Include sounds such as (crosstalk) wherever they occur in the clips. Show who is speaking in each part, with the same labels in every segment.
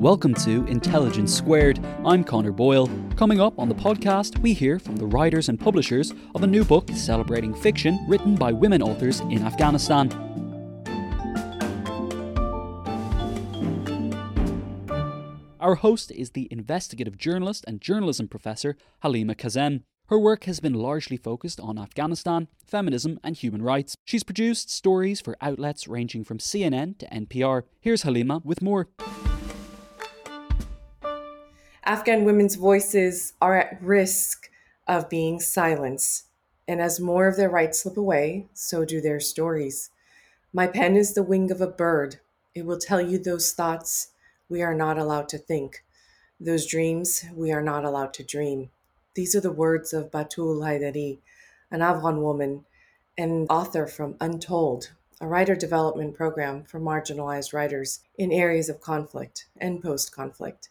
Speaker 1: Welcome to Intelligence Squared. I'm Connor Boyle. Coming up on the podcast, we hear from the writers and publishers of a new book celebrating fiction written by women authors in Afghanistan. Our host is the investigative journalist and journalism professor Halima Kazem. Her work has been largely focused on Afghanistan, feminism, and human rights. She's produced stories for outlets ranging from CNN to NPR. Here's Halima with more.
Speaker 2: Afghan women's voices are at risk of being silenced. And as more of their rights slip away, so do their stories. My pen is the wing of a bird. It will tell you those thoughts we are not allowed to think, those dreams we are not allowed to dream. These are the words of Batul Haidari, an Afghan woman and author from Untold, a writer development program for marginalized writers in areas of conflict and post conflict.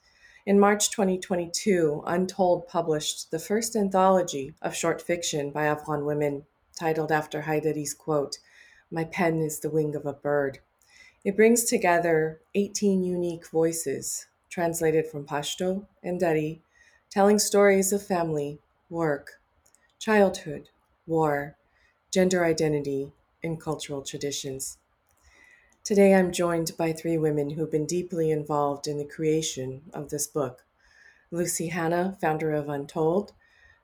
Speaker 2: In March 2022, Untold published the first anthology of short fiction by Afghan women titled after Haidari's quote, My pen is the wing of a bird. It brings together 18 unique voices translated from Pashto and Dari, telling stories of family, work, childhood, war, gender identity, and cultural traditions. Today, I'm joined by three women who've been deeply involved in the creation of this book Lucy Hannah, founder of Untold,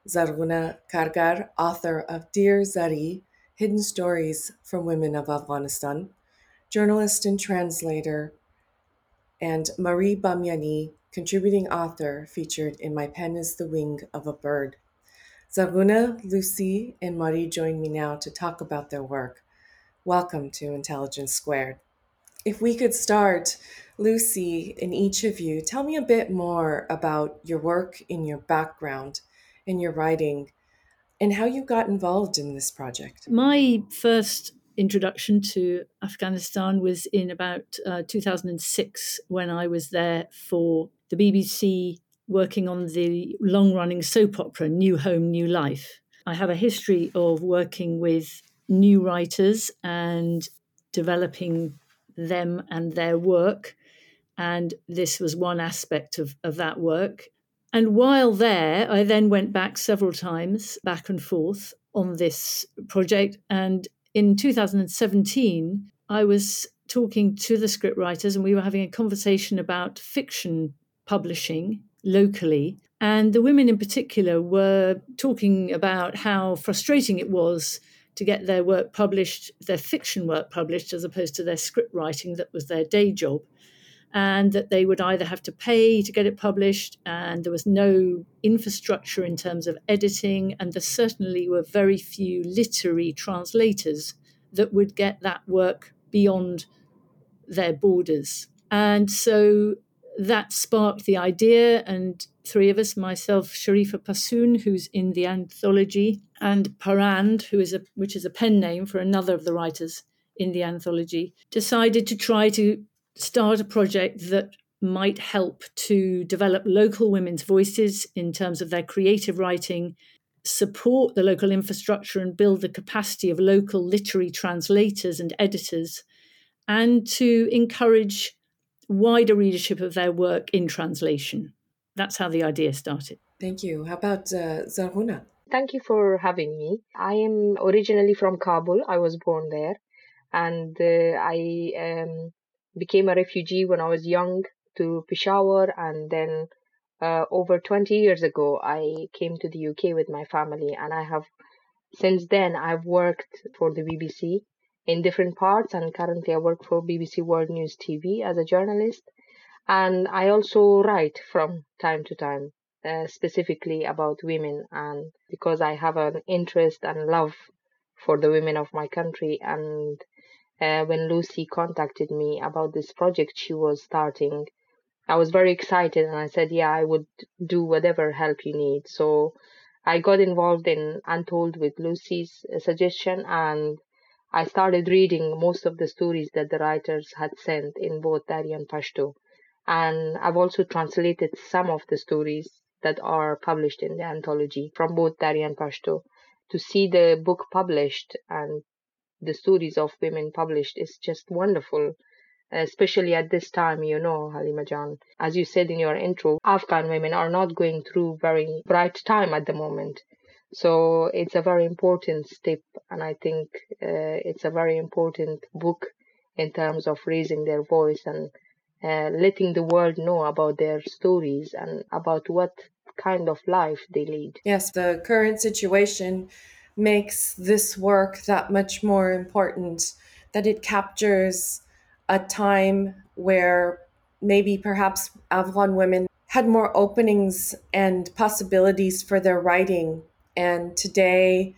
Speaker 2: Zarghuna Kargar, author of Dear Zari Hidden Stories from Women of Afghanistan, journalist and translator, and Marie Bamiani, contributing author featured in My Pen is the Wing of a Bird. Zarghuna, Lucy, and Marie join me now to talk about their work. Welcome to Intelligence Squared. If we could start, Lucy, and each of you, tell me a bit more about your work in your background in your writing and how you got involved in this project.
Speaker 3: My first introduction to Afghanistan was in about uh, 2006 when I was there for the BBC working on the long running soap opera New Home, New Life. I have a history of working with new writers and developing them and their work. And this was one aspect of, of that work. And while there, I then went back several times, back and forth on this project. And in 2017, I was talking to the scriptwriters and we were having a conversation about fiction publishing locally. And the women in particular were talking about how frustrating it was to get their work published, their fiction work published, as opposed to their script writing that was their day job. And that they would either have to pay to get it published, and there was no infrastructure in terms of editing, and there certainly were very few literary translators that would get that work beyond their borders. And so that sparked the idea, and three of us, myself, Sharifa Passoon, who's in the anthology, and Parand, who is a which is a pen name for another of the writers in the anthology, decided to try to start a project that might help to develop local women's voices in terms of their creative writing, support the local infrastructure and build the capacity of local literary translators and editors, and to encourage wider readership of their work in translation. That's how the idea started.
Speaker 2: Thank you. How about uh, Zarghuna?
Speaker 4: Thank you for having me. I am originally from Kabul. I was born there. And uh, I um, became a refugee when I was young to Peshawar. And then uh, over 20 years ago, I came to the UK with my family. And I have, since then, I've worked for the BBC in different parts. And currently, I work for BBC World News TV as a journalist. And I also write from time to time. Uh, specifically about women and because I have an interest and love for the women of my country and uh, when Lucy contacted me about this project she was starting I was very excited and I said, yeah, I would do whatever help you need. So I got involved in Untold with Lucy's suggestion and I started reading most of the stories that the writers had sent in both Dari and Pashto. And I've also translated some of the stories that are published in the anthology from both Dari and Pashto. To see the book published and the stories of women published is just wonderful especially at this time, you know, Halima Jan. As you said in your intro, Afghan women are not going through very bright time at the moment. So it's a very important step, and I think uh, it's a very important book in terms of raising their voice and uh, letting the world know about their stories and about what kind of life they lead.
Speaker 2: Yes, the current situation makes this work that much more important, that it captures a time where maybe perhaps Afghan women had more openings and possibilities for their writing. And today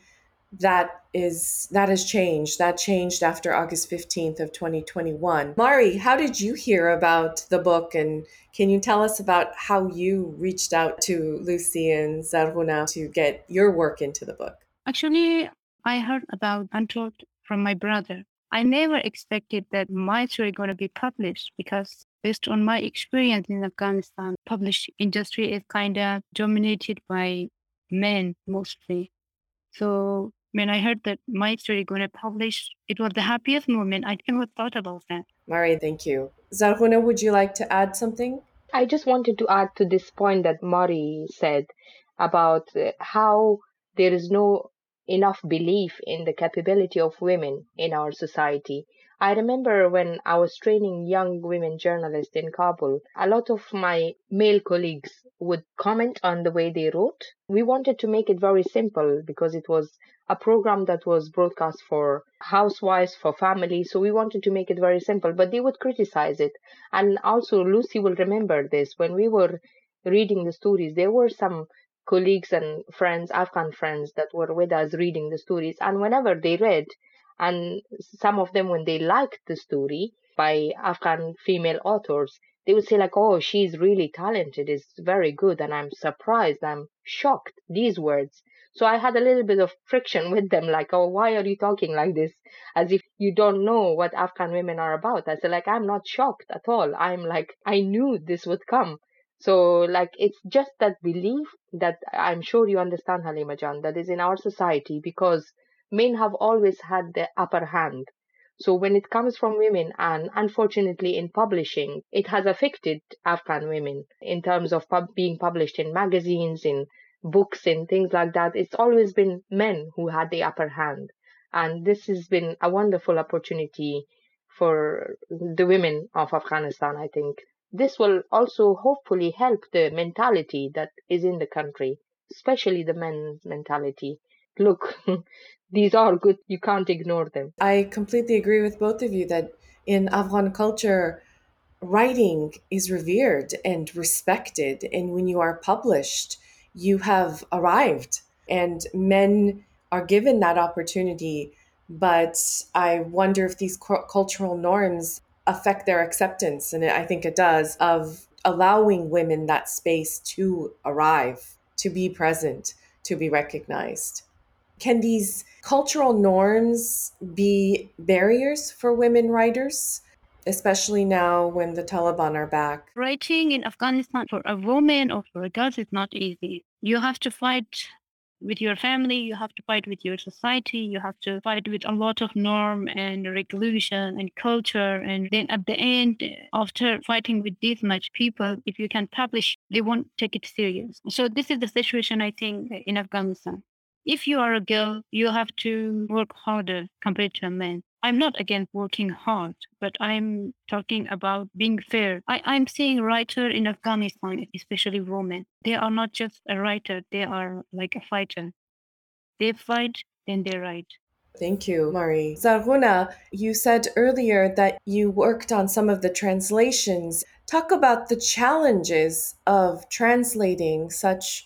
Speaker 2: that is that has changed. That changed after August 15th of 2021. Mari, how did you hear about the book and can you tell us about how you reached out to Lucy and Zarghuna to get your work into the book?
Speaker 5: Actually, I heard about Untold from my brother. I never expected that my story going to be published because based on my experience in Afghanistan, published industry is kind of dominated by men mostly. So when I heard that my story going to publish, it was the happiest moment. I never thought about that.
Speaker 2: Mari, thank you. Zarghuna, would you like to add something?
Speaker 4: I just wanted to add to this point that Mari said about uh, how there is no enough belief in the capability of women in our society. I remember when I was training young women journalists in Kabul, a lot of my male colleagues would comment on the way they wrote. We wanted to make it very simple because it was a program that was broadcast for housewives, for families. So we wanted to make it very simple, but they would criticize it. And also, Lucy will remember this. When we were reading the stories, there were some colleagues and friends, Afghan friends that were with us reading the stories. And whenever they read, and some of them, when they liked the story by Afghan female authors, they would say like, "Oh, she's really talented. It's very good." And I'm surprised. I'm shocked. These words. So I had a little bit of friction (laughs) with them, like, "Oh, why are you talking like this? As if you don't know what Afghan women are about." I said, like, I'm not shocked at all. I'm like, I knew this would come. So, like, it's just that belief that I'm sure you understand, Halima Jan, that is in our society because men have always had the upper hand. So, when it comes from women, and unfortunately in publishing, it has affected Afghan women in terms of pub- being published in magazines, in books, in things like that. It's always been men who had the upper hand. And this has been a wonderful opportunity for the women of Afghanistan, I think. This will also hopefully help the mentality that is in the country, especially the men's mentality. Look, (laughs) these are good, you can't ignore them.
Speaker 2: I completely agree with both of you that in Afghan culture, writing is revered and respected. And when you are published, you have arrived, and men are given that opportunity. But I wonder if these cultural norms affect their acceptance and i think it does of allowing women that space to arrive to be present to be recognized can these cultural norms be barriers for women writers especially now when the taliban are back
Speaker 5: writing in afghanistan for a woman or for a girl is not easy you have to fight with your family, you have to fight with your society, you have to fight with a lot of norm and regulation and culture. And then at the end, after fighting with this much people, if you can publish, they won't take it serious. So this is the situation I think in Afghanistan. If you are a girl, you have to work harder compared to a man. I'm not against working hard, but I'm talking about being fair. I, I'm seeing writer in Afghanistan, especially women. They are not just a writer, they are like a fighter. They fight, then they write.
Speaker 2: Thank you, Mari. Zarghuna, you said earlier that you worked on some of the translations. Talk about the challenges of translating such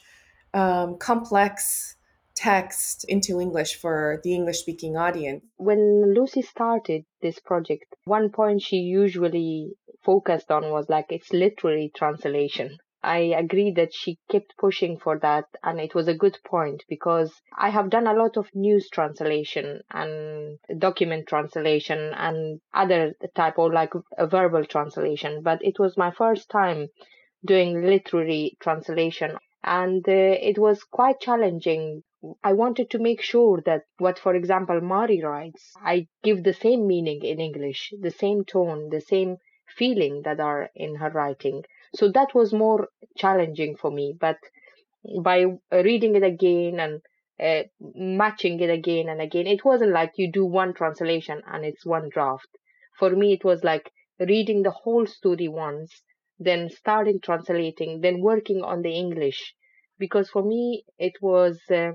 Speaker 2: um, complex text into English for the English speaking audience?
Speaker 4: When Lucy started this project, one point she usually focused on was like its literary translation. I agree that she kept pushing for that, and it was a good point because I have done a lot of news translation and document translation and other type of like a verbal translation, but it was my first time doing literary translation, and uh, it was quite challenging. I wanted to make sure that what, for example, Mari writes, I give the same meaning in English, the same tone, the same feeling that are in her writing so that was more challenging for me. But by reading it again and uh, matching it again and again, it wasn't like you do one translation and it's one draft. For me, it was like reading the whole story once, then starting translating, then working on the English. Because for me, it was uh,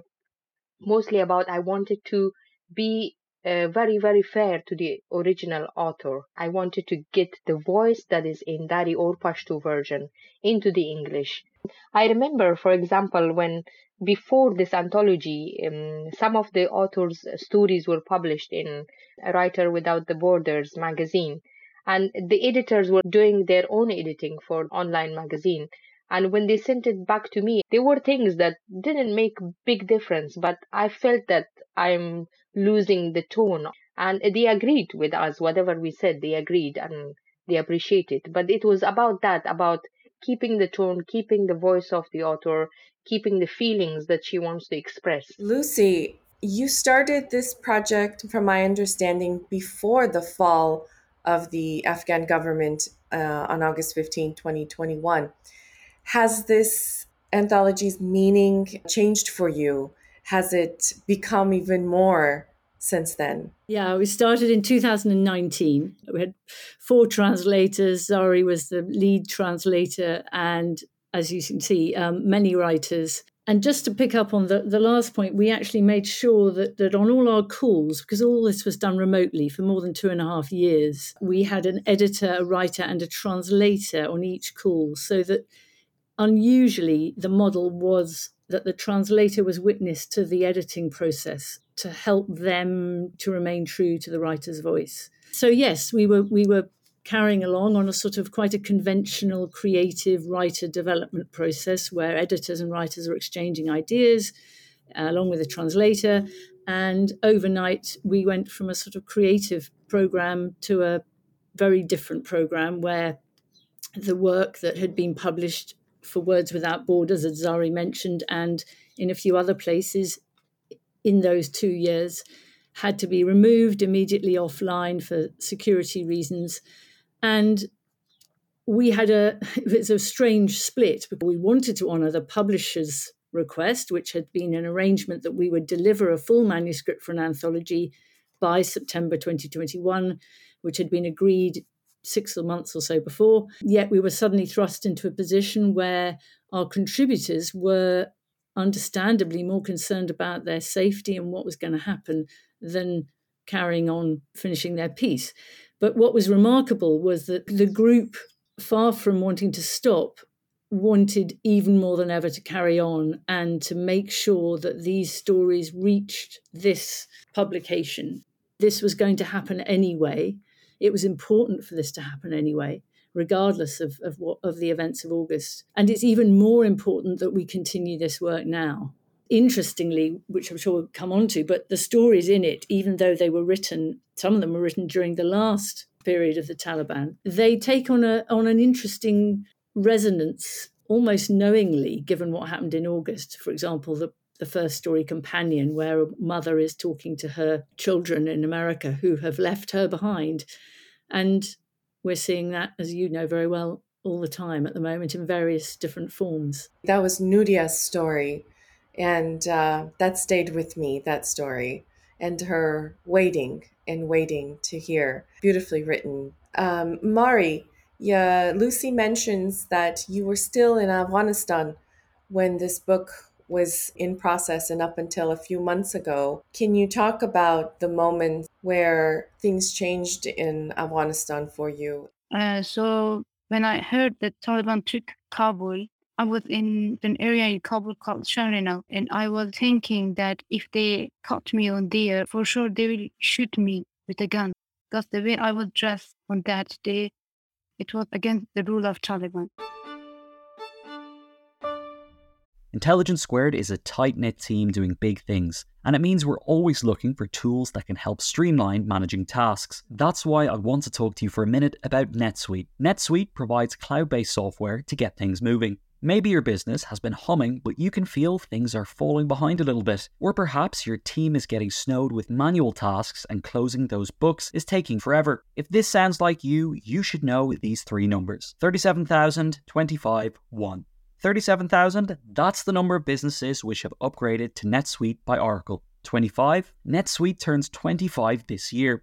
Speaker 4: mostly about I wanted to be uh, very, very fair to the original author. I wanted to get the voice that is in Dari or Pashto version into the English. I remember, for example, when before this anthology, um, some of the author's stories were published in Writer Without the Borders magazine, and the editors were doing their own editing for online magazine. And when they sent it back to me, there were things that didn't make big difference, but I felt that I'm losing the tone. And they agreed with us, whatever we said, they agreed and they appreciated. But it was about that, about keeping the tone, keeping the voice of the author, keeping the feelings that she wants to express.
Speaker 2: Lucy, you started this project, from my understanding, before the fall of the Afghan government uh, on August 15, 2021. Has this anthology's meaning changed for you? has it become even more since then?
Speaker 3: Yeah, we started in 2019. We had four translators. Zari was the lead translator, and as you can see, um, many writers. And just to pick up on the, the last point, we actually made sure that, that on all our calls, because all this was done remotely for more than two and a half years, we had an editor, a writer, and a translator on each call so that unusually the model was that the translator was witness to the editing process to help them to remain true to the writer's voice. So yes, we were we were carrying along on a sort of quite a conventional creative writer development process where editors and writers are exchanging ideas uh, along with a translator and overnight we went from a sort of creative program to a very different program where the work that had been published for Words Without Borders, as Zari mentioned, and in a few other places in those two years, had to be removed immediately offline for security reasons. And we had a (laughs) it's a strange split because we wanted to honor the publisher's request, which had been an arrangement that we would deliver a full manuscript for an anthology by September 2021, which had been agreed six months or so before. Yet we were suddenly thrust into a position where our contributors were understandably more concerned about their safety and what was going to happen than carrying on finishing their piece. But what was remarkable was that the group, far from wanting to stop, wanted even more than ever to carry on and to make sure that these stories reached this publication. This was going to happen anyway it was important for this to happen anyway regardless of, of what of the events of August. And it's even more important that we continue this work now. Interestingly, which I'm sure we'll come on to, but the stories in it, even though they were written, some of them were written during the last period of the Taliban, they take on a on an interesting resonance almost knowingly, given what happened in August. For example, the the first story companion where a mother is talking to her children in america who have left her behind. And we're seeing that as you know very well all the time at the moment in various different forms.
Speaker 2: That was nudia's story and uh, that stayed with me that story and her waiting and waiting to hear beautifully written um, mari yeah lucy mentions that you were still in afghanistan when this book was in process and up until a few months ago. Can you talk about the moment where things changed in Afghanistan for you?
Speaker 5: Uh, so when I heard that Taliban took Kabul, I was in an area in Kabul called Sharina, and I was thinking that if they caught me on there, for sure they will shoot me with a gun. Because the way I was dressed on that day, It was against the rule of Taliban.
Speaker 1: Intelligence Squared is a tight knit team doing big things, and it means we're always looking for tools that can help streamline managing tasks. That's why I want to talk to you for a minute about NetSuite. NetSuite provides cloud based software to get things moving. Maybe your business has been humming, but you can feel things are falling behind a little bit. Or perhaps your team is getting snowed with manual tasks and closing those books is taking forever. If this sounds like you, you should know these three numbers 37,000, 25, 1. 37,000, that's the number of businesses which have upgraded to NetSuite by Oracle. 25, NetSuite turns 25 this year.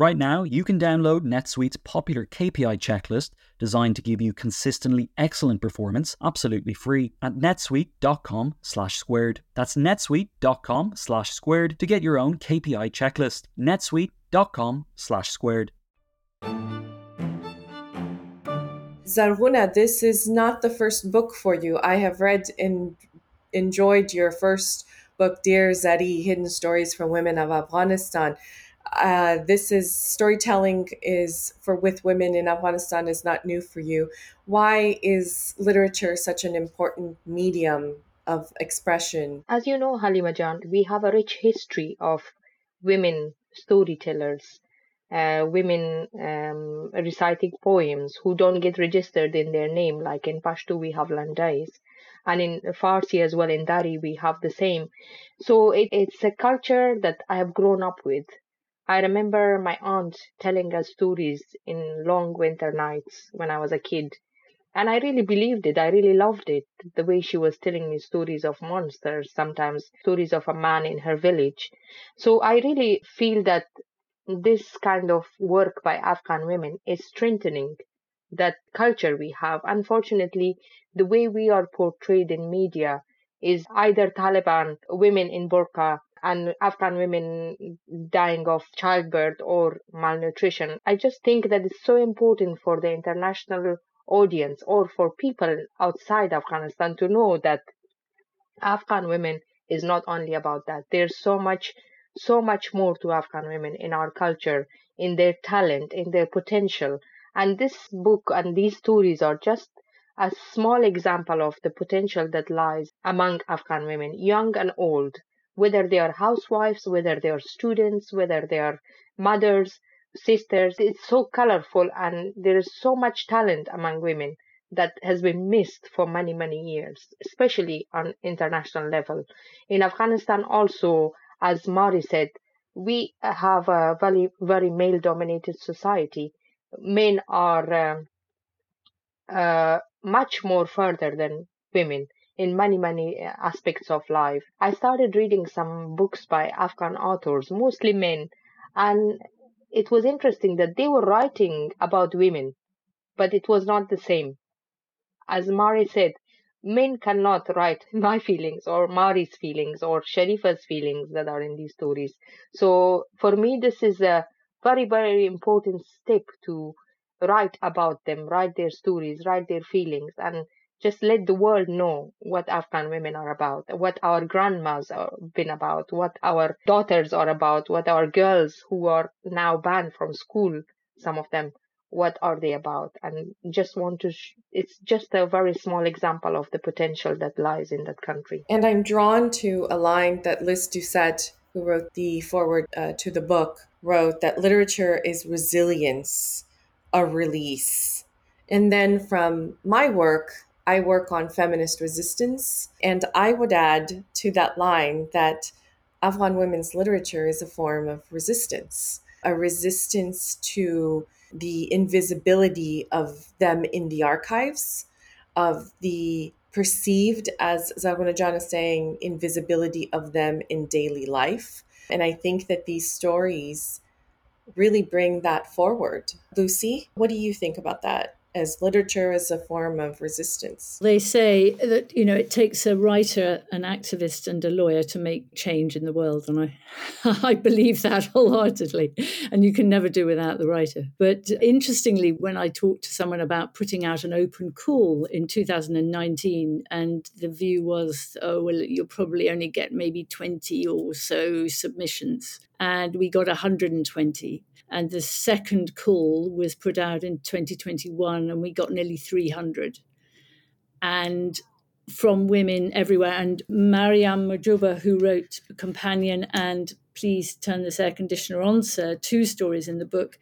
Speaker 1: Right now, you can download NetSuite's popular KPI checklist designed to give you consistently excellent performance absolutely free at netsuite.com slash squared. That's netsuite.com slash squared to get your own KPI checklist. netsuite.com slash squared.
Speaker 2: Zarghuna, this is not the first book for you. I have read and enjoyed your first book, Dear Zari, Hidden Stories from Women of Afghanistan uh, this is storytelling is for with women in Afghanistan is not new for you. Why is literature such an important medium of expression?
Speaker 4: As you know, Halima Jan, we have a rich history of women storytellers, uh, women um, reciting poems who don't get registered in their name, like in Pashto we have landays. And in Farsi as well, in Dari, we have the same. So it, it's a culture that I have grown up with I remember my aunt telling us stories in long winter nights when I was a kid. And I really believed it. I really loved it. The way she was telling me stories of monsters, sometimes stories of a man in her village. So I really feel that this kind of work by Afghan women is strengthening that culture we have. Unfortunately, the way we are portrayed in media is either Taliban, women in burqa, and Afghan women dying of childbirth or malnutrition. I just think that it's so important for the international audience or for people outside Afghanistan to know that Afghan women is not only about that. There's so much, so much more to Afghan women in our culture, in their talent, in their potential. And this book and these stories are just a small example of the potential that lies among Afghan women, young and old whether they are housewives, whether they are students, whether they are mothers, sisters. It's so colorful and there is so much talent among women that has been missed for many, many years, especially on international level. In Afghanistan also, as Mari said, we have a very, very male dominated society. Men are uh, uh, much more further than women in many, many uh, aspects of life. I started reading some books by Afghan authors, mostly men, and it was interesting that they were writing about women, but it was not the same. As Mari said, men cannot write (laughs) my feelings or Mari's feelings or Sharifa's feelings that are in these stories. So for me, this is a very, very important step to write about them, write their stories, write their feelings, and just let the world know what Afghan women are about, what our grandmas have been about, what our daughters are about, what our girls who are now banned from school, some of them, what are they about? And just want to, sh- it's just a very small example of the potential that lies in that country.
Speaker 2: And I'm drawn to a line that Lyse Doucet, who wrote the foreword uh, to the book, wrote that literature is resilience, a release. And then from my work, I work on feminist resistance. And I would add to that line that Afghan women's literature is a form of resistance, a resistance to the invisibility of them in the archives, of the perceived, as Zarghuna Jan is saying, invisibility of them in daily life. And I think that these stories really bring that forward. Lucy, what do you think about that? As literature as a form of resistance.
Speaker 3: They say that you know it takes a writer, an activist, and a lawyer to make change in the world, and I (laughs) I believe that wholeheartedly. And you can never do without the writer. But interestingly, when I talked to someone about putting out an open call in 2019, and the view was, oh well, you'll probably only get maybe 20 or so submissions, and we got 120 and the second call was put out in 2021 and we got nearly 300 and from women everywhere and mariam mahjoba who wrote companion and please turn this air conditioner on sir two stories in the book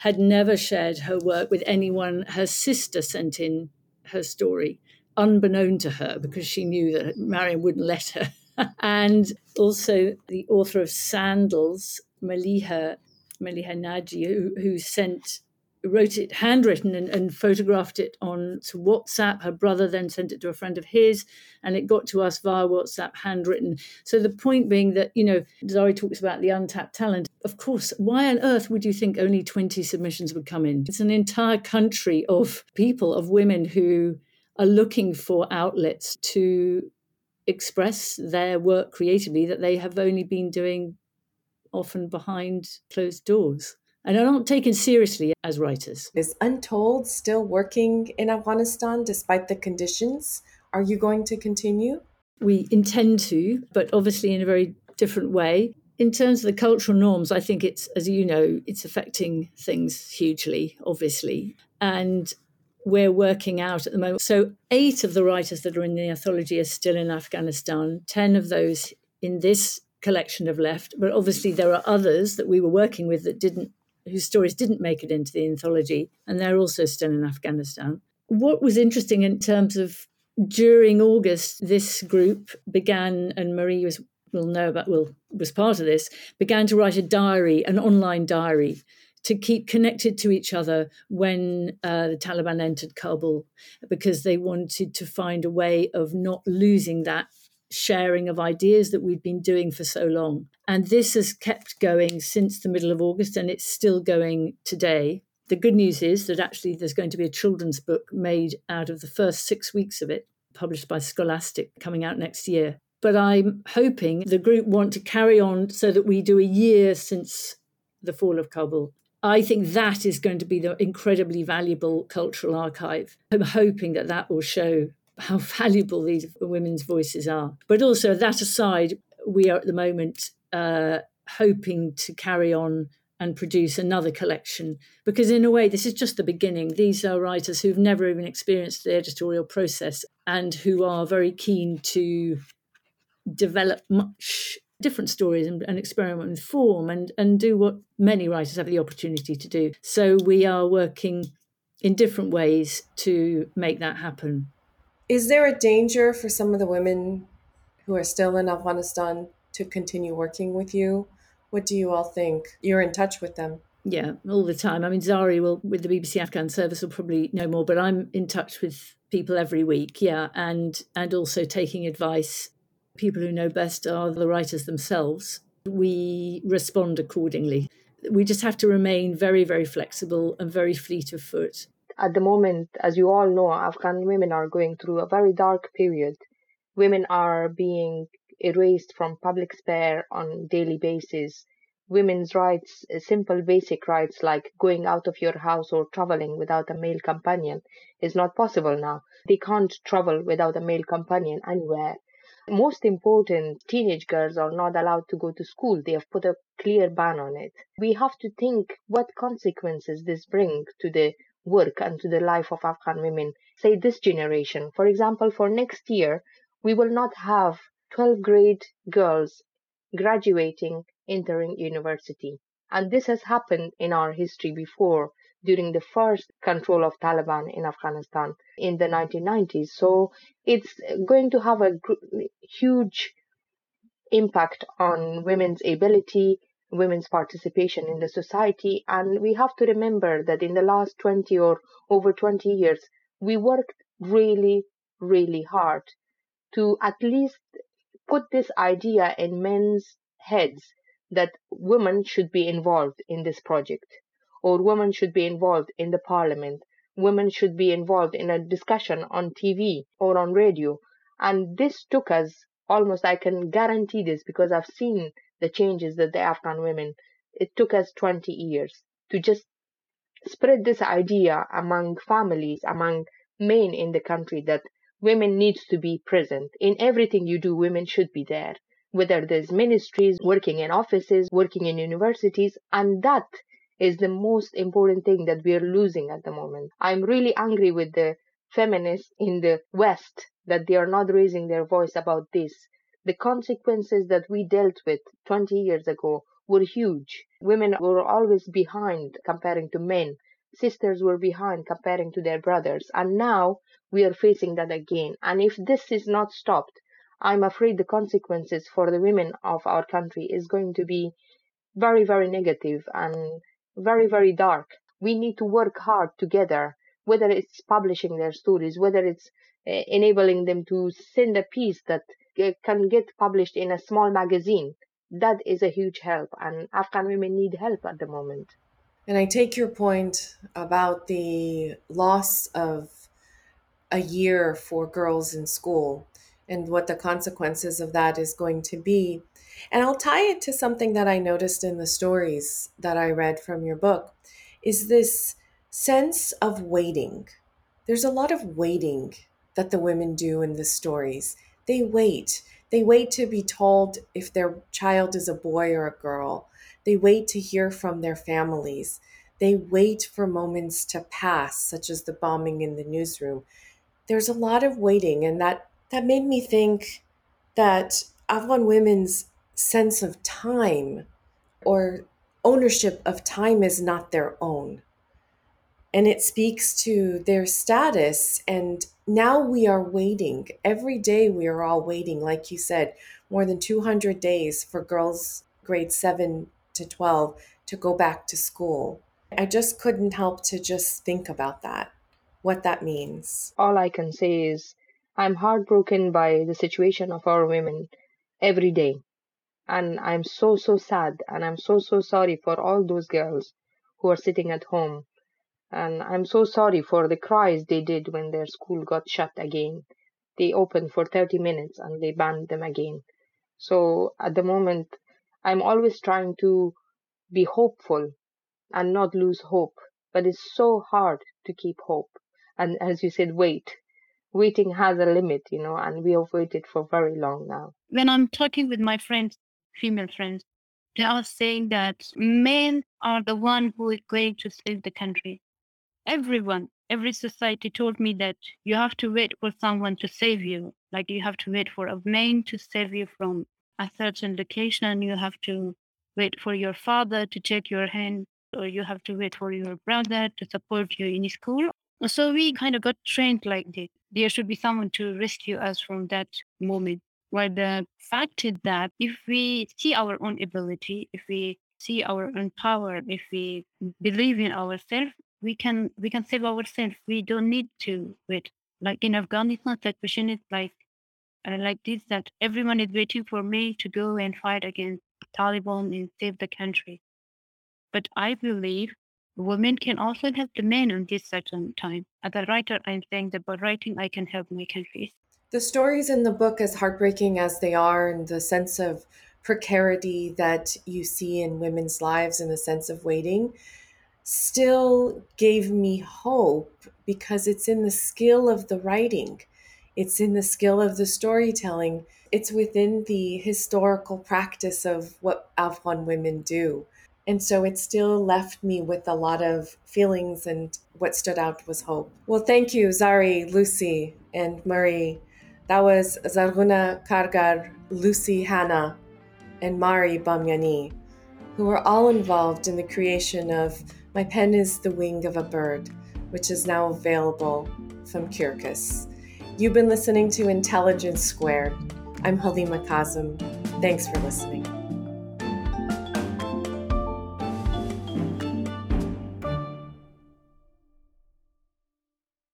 Speaker 3: had never shared her work with anyone. Her sister sent in her story unbeknown to her because she knew that mariam wouldn't let her. (laughs) And also the author of sandals maliha Maliha Naji, who, who sent wrote it handwritten and, and, photographed it on to WhatsApp. Her brother then sent it to a friend of his, and it got to us via WhatsApp handwritten. So the point being that, you know, Zari talks about the untapped talent. Of course, why on earth would you think only 20 submissions would come in? It's an entire country of people, of women who are looking for outlets to express their work creatively that they have only been doing often behind closed doors and are not taken seriously as writers.
Speaker 2: Is Untold still working in Afghanistan despite the conditions? Are you going to continue?
Speaker 3: We intend to, but obviously in a very different way. In terms of the cultural norms, I think it's, as you know, it's affecting things hugely, obviously. And we're working out at the moment. So, eight of the writers that are in the anthology are still in Afghanistan, 10 of those in this collection have left, but obviously there are others that we were working with that didn't, whose stories didn't make it into the anthology, and they're also still in Afghanistan. What was interesting in terms of during August, this group began, and Marie was will know about will was part of this, began to write a diary, an online diary, to keep connected to each other when uh, the Taliban entered Kabul, because they wanted to find a way of not losing that sharing of ideas that we've been doing for so long. And this has kept going since the middle of August and it's still going today. The good news is that actually there's going to be a children's book made out of the first six weeks of it, published by Scholastic, coming out next year. But I'm hoping the group want to carry on so that we do a year since the fall of Kabul. I think that is going to be the incredibly valuable cultural archive. I'm hoping that that will show how (laughs) valuable these women's voices are. But also, that aside, we are at the moment uh, hoping to carry on and produce another collection because, in a way, this is just the beginning. These are writers who've never even experienced the editorial process and who are very keen to develop much different stories and, and, experiment with form and, and do what many writers have the opportunity to do. So we are working in different ways to make that happen.
Speaker 2: Is there a danger for some of the women who are still in Afghanistan to continue working with you? What do you all think? You're in touch with them.
Speaker 3: Yeah, all the time. I mean, Zari will, with the BBC Afghan service, will probably know more, but I'm in touch with people every week. Yeah, and and also taking advice. People who know best are the writers themselves. We respond accordingly. We just have to remain very, very flexible and very fleet of foot
Speaker 4: at the moment, as you all know, Afghan women are going through a very dark period. Women are being erased from public sphere on daily basis. Women's rights, simple basic rights like going out of your house or traveling without a male companion is not possible now. They can't travel without a male companion anywhere. Most important, teenage girls are not allowed to go to school. They have put a clear ban on it. We have to think what consequences this brings to the work and to the life of Afghan women, say this generation. For example, for next year, we will not have 12 grade girls graduating, entering university. And this has happened in our history before during the first control of Taliban in Afghanistan in the 1990s. So it's going to have a huge impact on women's ability women's participation in the society. And we have to remember that in the last 20 or over 20 years, we worked really, really hard to at least put this idea in men's heads that women should be involved in this project or women should be involved in the parliament. women should be involved in a discussion on TV or on radio. And this took us almost, I can guarantee this because I've seen the changes that the Afghan women, it took us 20 years to just spread this idea among families, among men in the country that women needs to be present. In everything you do women should be there. Whether there's ministries working in offices working in universities and that is the most important thing that we are losing at the moment. I'm really angry with the feminists in the west that they are not raising their voice about this the consequences that we dealt with 20 years ago were huge women were always behind comparing to men sisters were behind comparing to their brothers and now we are facing that again. And if this is not stopped, I'm afraid the consequences for the women of our country is going to be very, very negative and very, very dark. We need to work hard together, whether it's publishing their stories, whether it's uh, enabling them to send a piece that uh, can get published in a small magazine. That is a huge help, and Afghan women need help at the moment.
Speaker 2: And I take your point about the loss of a year for girls in school and what the consequences of that is going to be. And I'll tie it to something that I noticed in the stories that I read from your book is this sense of waiting. There's a lot of waiting that the women do in the stories. They wait. They wait to be told if their child is a boy or a girl. They wait to hear from their families. They wait for moments to pass, such as the bombing in the newsroom there's a lot of waiting and that that made me think that Afghan women's sense of time or ownership of time is not their own. And it speaks to their status. And now we are waiting. Every day we are all waiting, like you said, more than 200 days for girls grade 7 to 12 to go back to school. I just couldn't help to just think about that what that means.
Speaker 4: All I can say is I'm heartbroken by the situation of our women every day. And I'm so, so sad. And I'm so, so sorry for all those girls who are sitting at home. And I'm so sorry for the cries they did when their school got shut again. They opened for 30 minutes and they banned them again. So at the moment, I'm always trying to be hopeful and not lose hope. But it's so hard to keep hope and as you said wait waiting has a limit you know and we have waited for very long now
Speaker 5: when i'm talking with my friends female friends they are saying that men are the one who is going to save the country everyone every society told me that you have to wait for someone to save you like you have to wait for a man to save you from a certain location you have to wait for your father to take your hand or you have to wait for your brother to support you in school so we kind of got trained like this. There should be someone to rescue us from that moment. Where the fact is that if we see our own ability, if we see our own power, if we believe in ourselves, we can we can save ourselves. We don't need to wait. Like in Afghanistan, question is like uh, like this that everyone is waiting for me to go and fight against Taliban and save the country. But I believe Women can also help the men in this certain time. As a writer, I'm saying that by writing, I can help my country.
Speaker 2: The stories in the book, as heartbreaking as they are, and the sense of precarity that you see in women's lives and the sense of waiting, still gave me hope because it's in the skill of the writing, it's in the skill of the storytelling, it's within the historical practice of what Afghan women do. And so it still left me with a lot of feelings, and what stood out was hope. Well, thank you, Zari, Lucy, and Marie. That was Zarghuna Kargar, Lucy Hannah, and Mari Bamyani, who were all involved in the creation of My Pen is the Wing of a Bird, which is now available from Quercus. You've been listening to Intelligence Squared. I'm Halima Kazem. Thanks for listening.